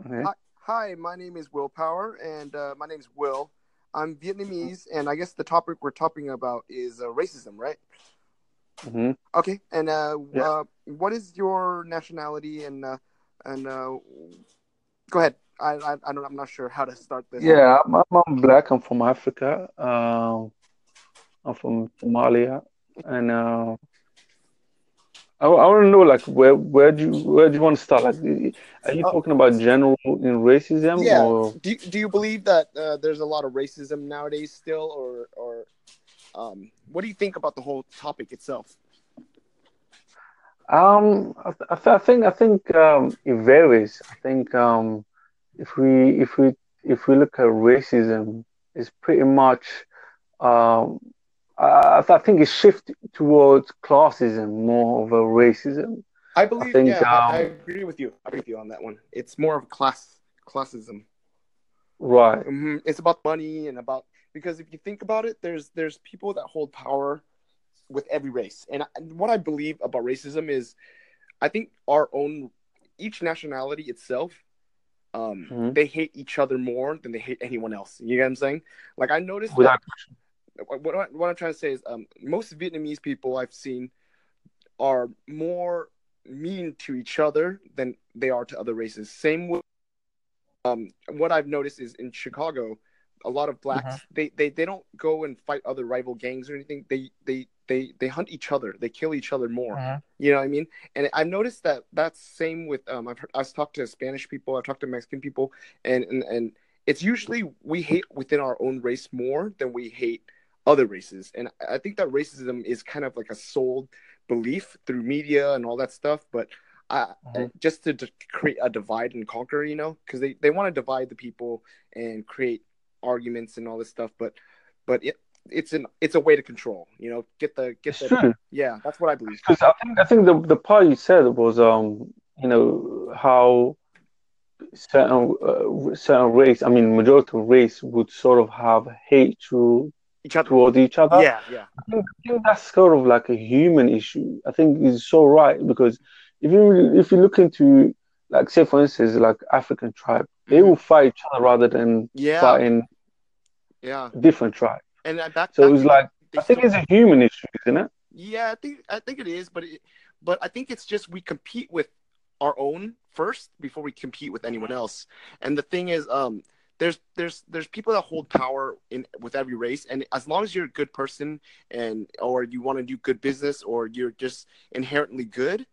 Okay. Hi, hi, my name is Willpower, and uh, my name is Will. I'm Vietnamese, and I guess the topic we're talking about is uh, racism, right? hmm Okay, and uh, Yeah. uh, what is your nationality? And uh, and uh, go ahead. I, I I don't. I'm not sure how to start this. Yeah, I'm, I'm black. I'm from Africa. Um, I'm from Somalia, and uh, I, I want to know like where where do you where do you want to start? Like, are you Uh, talking about general in racism yeah. or? Do you- Do you believe that uh, there's a lot of racism nowadays still, or or um, what do you think about the whole topic itself? Um, I, th- I, th- I think I think um, it varies. I think um, if we if we if we look at racism, it's pretty much um, I, I think it's shift towards classism more of a racism. I I believe. think Yeah, I, I um, agree with you. I agree with you on that one. It's more of class classism. right. hmm It's about money and about because if you think about it, there's there's people that hold power with every race, and I, what I believe about racism is, I think our own each nationality itself, um, hmm they hate each other more than they hate anyone else. You get what I'm saying? Like I noticed that Without what, I- what I'm trying to say is, um, most Vietnamese people I've seen are more mean to each other than they are to other races. Same with um, what I've noticed is in Chicago, a lot of blacks they, they they don't go and fight other rival gangs or anything. They they they they hunt each other. They kill each other more. Mhm. You know what I mean? And I've noticed that that's same with um I've heard, I've talked to Spanish people, I've talked to Mexican people, and and and it's usually we hate within our own race more than we hate other races. And I think that racism is kind of like a sold belief through media and all that stuff, but. I, Mhm. just to, to create a divide and conquer, you know, because they, they want to divide the people and create arguments and all this stuff, but but it it's an it's a way to control, you know, get the get It's the true. yeah, that's what I believe. Because I think I think the the part you said was um you know how certain uh, certain race I mean majority of race would sort of have hate to, Each other, towards each other. yeah, yeah, I think, I think that's sort of like a human issue. I think it's so right because if you if you look into like say for instance like African tribe, they Mhm. will fight each other rather than yeah, fighting yeah, different tribe. and back So it's like I think still it's a human issue, isn't it? yeah, I think I think it is, but it, but I think it's just we compete with our own first before we compete with anyone else. And the thing is, um, there's there's there's people that hold power in with every race, and as long as you're a good person and or you want to do good business or you're just inherently good,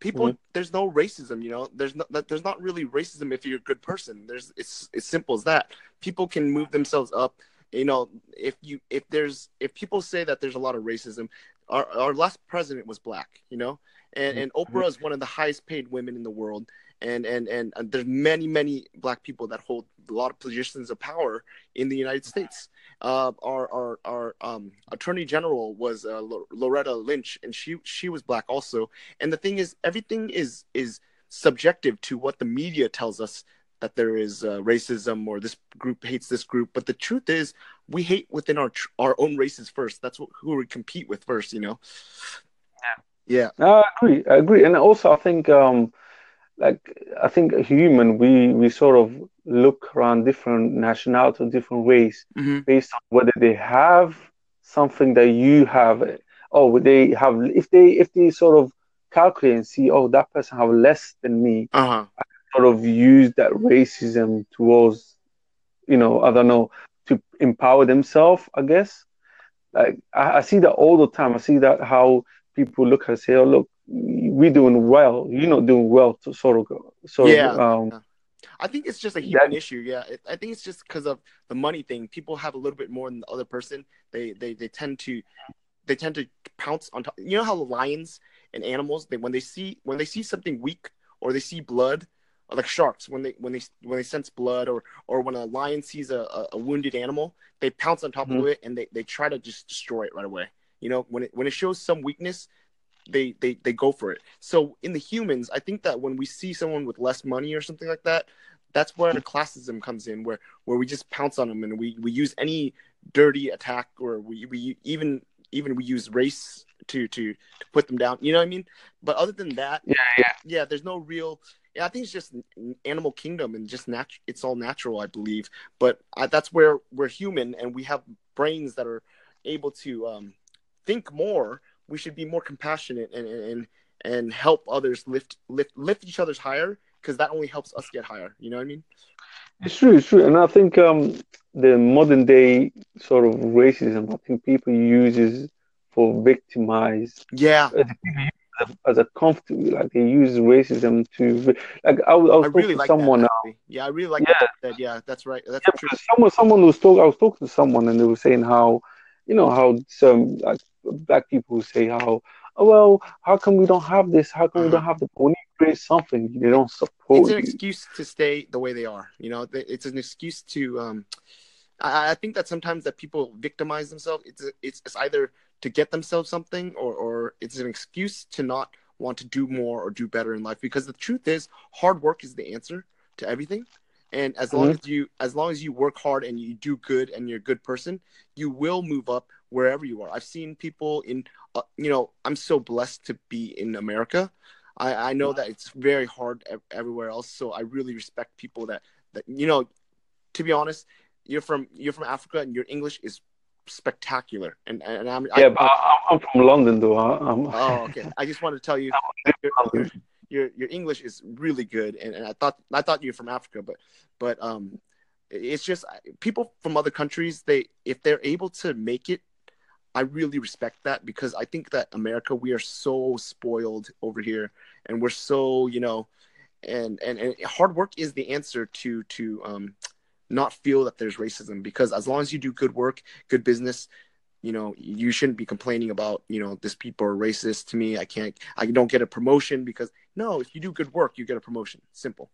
people Mhm. there's no racism. You know, there's not there's not really racism if you're a good person. There's it's it's simple as that. People can move themselves up. You know, if you if there's if people say that there's a lot of racism, our our last president was black. You know, and and Oprah is one of the highest paid women in the world, and and and, and there's many many black people that hold a lot of positions of power in the United States. Uh, our our our um, attorney general was uh, Lo- Loretta Lynch, and she she was black also. And the thing is, everything is is subjective to what the media tells us that there is uh, racism or this group hates this group. But the truth is, we hate within our tr- our own races first. That's what, who we compete with first. You know. Yeah. No, I agree. I agree. And also I think um like I think a human we we sort of look around different nationality, different race hmm based on whether they have something that you have oh they have if they if they sort of calculate and see oh that person have less than me Uh huh. I sort of use that racism towards you know I don't know to empower themselves I guess like I, I see that all the time I see that how people look and say oh look we're doing well you're not doing well to sort of go sort Yeah. um I think it's just a human that issue. Yeah, I think it's just because of the money thing. People have a little bit more than the other person. They they they tend to they tend to pounce on top. You know how lions and animals they when they see when they see something weak or they see blood, like sharks when they when they when they sense blood or or when a lion sees a, a, a wounded animal, they pounce on top Mhm. of it and they, they try to just destroy it right away. You know when it when it shows some weakness, they they they go for it. So in the humans, I think that when we see someone with less money or something like that, that's where the classism comes in, where where we just pounce on them and we we use any dirty attack or we we even even we use race to to to put them down. You know what I mean? But other than that, yeah yeah yeah, there's no real Yeah, I think it's just animal kingdom and just natural. It's all natural, I believe. But I, that's where we're human and we have brains that are able to um, think more. We should be more compassionate and and and help others lift lift lift each other's higher because that only helps us get higher. You know what I mean? It's true, it's true, and I think um, the modern day sort of racism, I think people uses for victimize. Yeah, as a comfortable, like they use racism to, like I, was, I was I talking really to like someone that. now. Yeah, I really like Yeah. that. Yeah, that's right. That's Yeah, true. someone, someone was talking. I was talking to someone, and they were saying how, you know, how some like black people who say how, oh well, how come we don't have this? How come we don't have the? When you create something, they don't support It's an you. excuse to stay the way they are. You know, it's an excuse to. Um, I, I think that sometimes that people victimize themselves. It's it's, it's either to get themselves something, or or it's an excuse to not want to do more or do better in life. Because the truth is, hard work is the answer to everything. And as long Mhm. as you as long as you work hard and you do good and you're a good person, you will move up wherever you are. I've seen people in, uh, you know, I'm so blessed to be in America. I, I know that it's very hard ev- everywhere else. So I really respect people that that you know. To be honest, you're from you're from Africa and your English is spectacular. And and I'm Yeah, I, I'm from London, though. I'm, oh okay. I just wanted to tell you your, your, your your English is really good, and, and I thought I thought you were from Africa, but but um, it's just people from other countries. They if they're able to make it, I really respect that because I think that America we are so spoiled over here, and we're so you know, and and, and hard work is the answer to to um, not feel that there's racism because as long as you do good work, good business, you know you shouldn't be complaining about you know this people are racist to me. I can't i don't get a promotion because no if you do good work you get a promotion. Simple.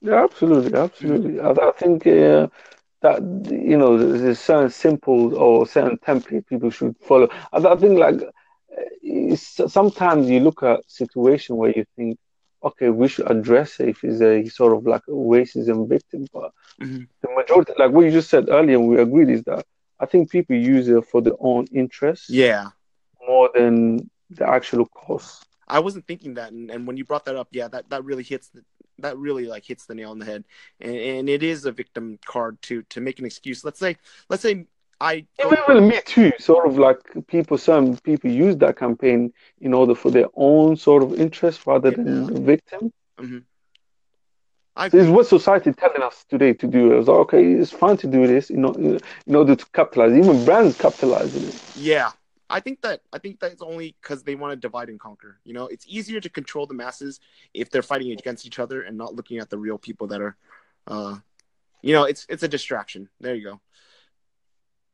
Yeah, absolutely, absolutely. I, I think uh, that you know there's a certain simple or certain template people should follow. I, I think like uh, sometimes you look at situation where you think, okay, we should address it if it's a sort of like a racism victim, but Mhm. the majority, like what you just said earlier, we agreed, is that I think people use it for their own interests yeah more than the actual cause. i wasn't thinking that and, and when you brought that up yeah that, that really hits the, that really like hits the nail on the head and, and it is a victim card to to make an excuse let's say let's say i Even, even me too, sort of like people, some people use that campaign in order for their own sort of interest rather than Yeah. victim. Mm-hmm. I So it's what society telling us today to do. It's like, okay, it's fine to do this, you know, in order to capitalize. Even brands capitalize on it. Yeah, I think that I think that's only because they want to divide and conquer. You know, it's easier to control the masses if they're fighting against each other and not looking at the real people that are, uh, you know, it's it's a distraction. There you go.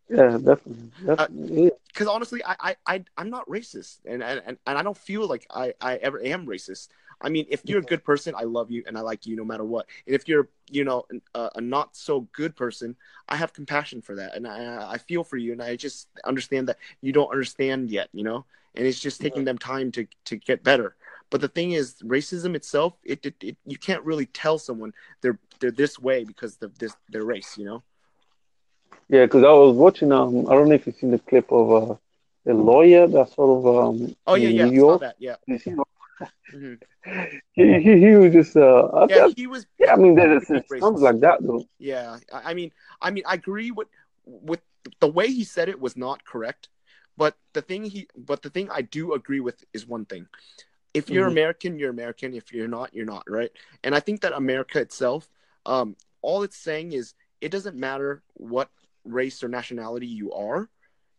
Yeah, definitely. Because honestly, I, I I I'm not racist, and and and and I don't feel like I I ever am racist. I mean, if you're a good person, I love you and I like you no matter what. And if you're, you know, a, a not so good person, I have compassion for that, and I I feel for you, and I just understand that you don't understand yet, you know, and it's just taking them time to to get better. But the thing is, racism itself, it, it, it you can't really tell someone they're they're this way because of this their race, you know. Yeah, because I was watching. Um, I don't know if you've seen the clip of uh, the lawyer that sort of um Oh yeah, in yeah, New York. that. Yeah, You see, Mhm. he, he he was just uh, I yeah, thought- he was. yeah. I mean, there's something like that though. Yeah, I I mean, I mean, I agree with with the way he said it was not correct, but the thing he, but the thing I do agree with is one thing: if you're Mhm. American, you're American. If you're not, you're not, right? And I think that America itself, um, all it's saying is it doesn't matter what race or nationality you are.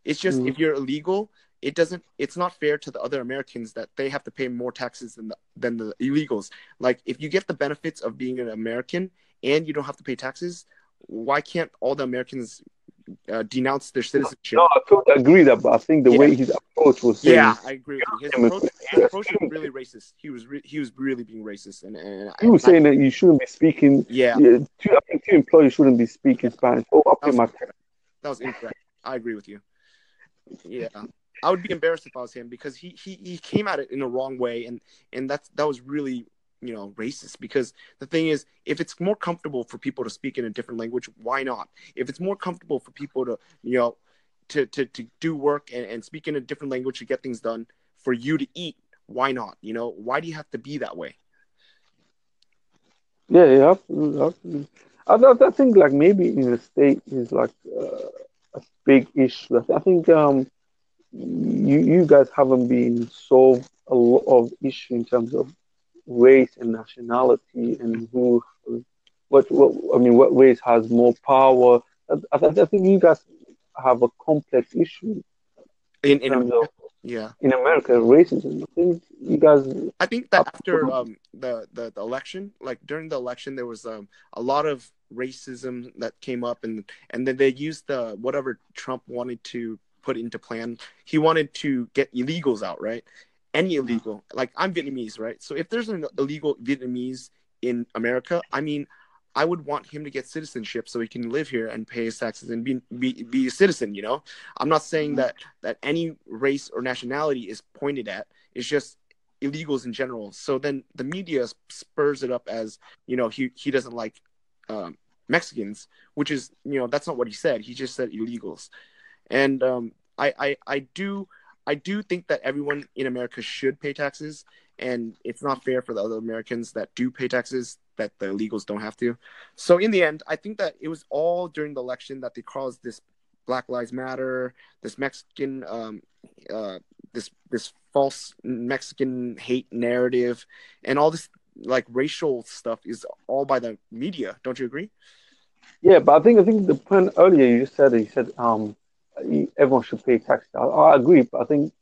It's just Mhm. if you're illegal, it doesn't. It's not fair to the other Americans that they have to pay more taxes than the than the illegals. Like if you get the benefits of being an American and you don't have to pay taxes, why can't all the Americans uh, denounce their citizenship? No, I totally agree that, but I think the Yeah. way his approach was saying, yeah, I agree with you. His approach, his approach was really racist. He was re- he was really being racist, and and he was I- saying that you shouldn't be speaking. yeah, Yeah, two, I think two employees shouldn't be speaking Spanish. Oh, That my was- tax. that was incorrect. I agree with you. Yeah, I would be embarrassed if I was him because he he he came at it in the wrong way, and and that's that was really you know racist because the thing is if it's more comfortable for people to speak in a different language why not? If it's more comfortable for people to you know to to, to do work and, and speak in a different language to get things done for you to eat why not? You know why do you have to be that way? Yeah, yeah, I, I think like maybe in the state is like uh, a big issue. I think um you you guys haven't been solved a lot of issue in terms of race and nationality and who what what I mean what race has more power. I, I, I think you guys have a complex issue in in terms of yeah. in America racism. I think you guys I think that after um, the, the the election, like during the election, there was um, a lot of racism that came up, and and then they used the whatever Trump wanted to put into plan. He wanted to get illegals out, right? Any illegal, like I'm Vietnamese, right? So if there's an illegal Vietnamese in America, I mean, I would want him to get citizenship so he can live here and pay his taxes and be be, be a citizen. You know, I'm not saying that that any race or nationality is pointed at. It's just illegals in general. So then the media spurs it up as you know he he doesn't like um, Mexicans, which is you know that's not what he said. He just said illegals, and um, I, I I do I do think that everyone in America should pay taxes, and it's not fair for the other Americans that do pay taxes that the illegals don't have to. So in the end, I think that it was all during the election that they caused this Black Lives Matter, this Mexican, um, uh, this this false Mexican hate narrative, and all this like racial stuff is all by the media. Don't you agree? Yeah, but I think I think the point earlier you said you said um everyone should pay taxes. I, I agree, but I think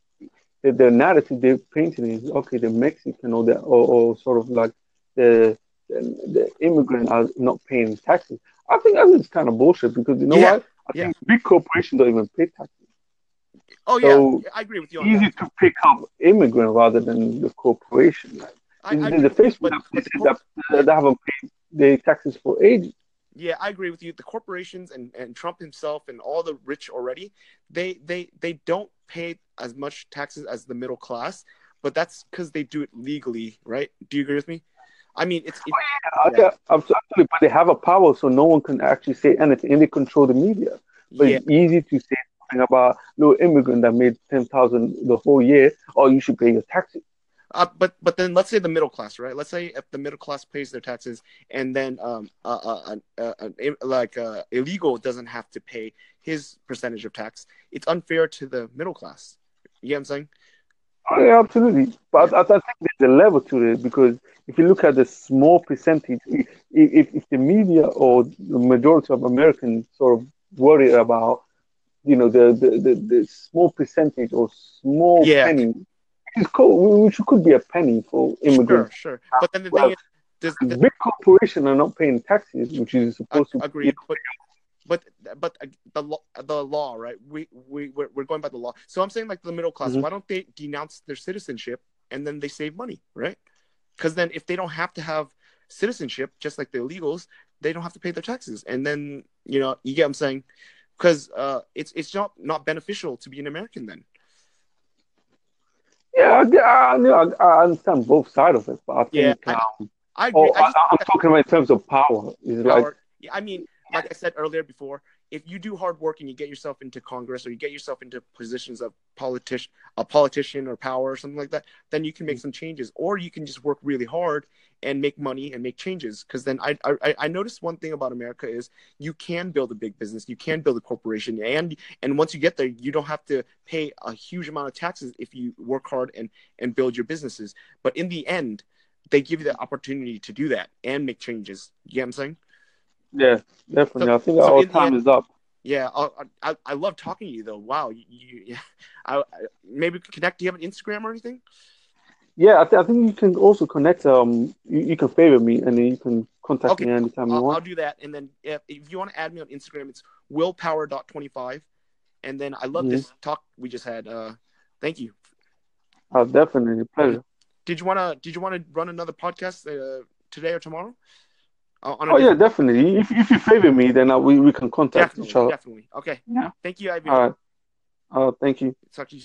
the, the narrative they're painting is okay, the Mexican or the or, or sort of like the, the the immigrant are not paying taxes. I think that's kind of bullshit because you know Yeah, what? I yeah. think big corporations don't even pay taxes. Oh So, yeah, I agree with you Easy that. to pick up immigrant rather than the corporation. Like, I, I the, the Facebook that but places corp- that, that haven't paid their taxes for ages. Yeah, I agree with you. The corporations and, and Trump himself and all the rich already, they they they don't pay as much taxes as the middle class, but that's because they do it legally, right? Do you agree with me? I mean, it's it, Uh, Yeah. yeah, absolutely. But they have a power, so no one can actually say anything, and they control the media. But yeah, it's easy to say something about no immigrant that made ten thousand the whole year. Oh, you should pay your taxes. Uh, but but then let's say the middle class, right? Let's say if the middle class pays their taxes, and then um uh, uh, like uh, illegal doesn't have to pay his percentage of tax, it's unfair to the middle class. You get what I'm saying? Oh, yeah, absolutely. But I, I think there's a level to it because if you look at the small percentage, i- if, if the media or the majority of Americans sort of worry about, you know, the, the, the, the small percentage or small Yeah. penny, is called, which could be a penny for immigrants. sure. But then the Well, thing is, does, does Big corporations are not paying taxes, which is supposed to agreed. But but but uh, the law the law right? We we we're, we're going by the law. So i'm saying like the middle class Mhm. why don't they denounce their citizenship and then they save money right? Because then if they don't have to have citizenship just like the illegals they don't have to pay their taxes. And then you know you get what i'm saying? Because uh it's it's not not beneficial to be an american then Yeah, I, I, I, I understand both sides of it, but I Yeah, think, I- um, i agree oh, I I, I'm talking about in terms of power. It's like, power. Yeah, I mean, like I said earlier before, if you do hard work and you get yourself into Congress or you get yourself into positions of politician, a politician or power or something like that, then you can make some changes, or you can just work really hard and make money and make changes. Because then I, I I noticed one thing about America is you can build a big business, you can build a corporation, and and once you get there, you don't have to pay a huge amount of taxes if you work hard and and build your businesses. But in the end, they give you the opportunity to do that and make changes. You get what I'm saying? Yeah, definitely. So- I think so our time end- is up. Yeah, I, I I love talking to you though. Wow, you, you. I, I maybe connect. Do you have an Instagram or anything? Yeah, I, th- I think you can also connect. Um, you, you can favor me, and then you can contact Okay, me anytime you I'll, I'll do that. And then if, if you want to add me on Instagram, it's willpower.25. And then I love Mhm. this talk we just had. Uh, thank you. Uh, definitely, pleasure. Did you wanna Did you want to run another podcast uh, today or tomorrow? On a Oh yeah, definitely. If if you favor me, then uh, we we can contact definitely, each other. definitely. Okay. Yeah. Thank you, Ivy. All right. Uh, thank you. Talk to you.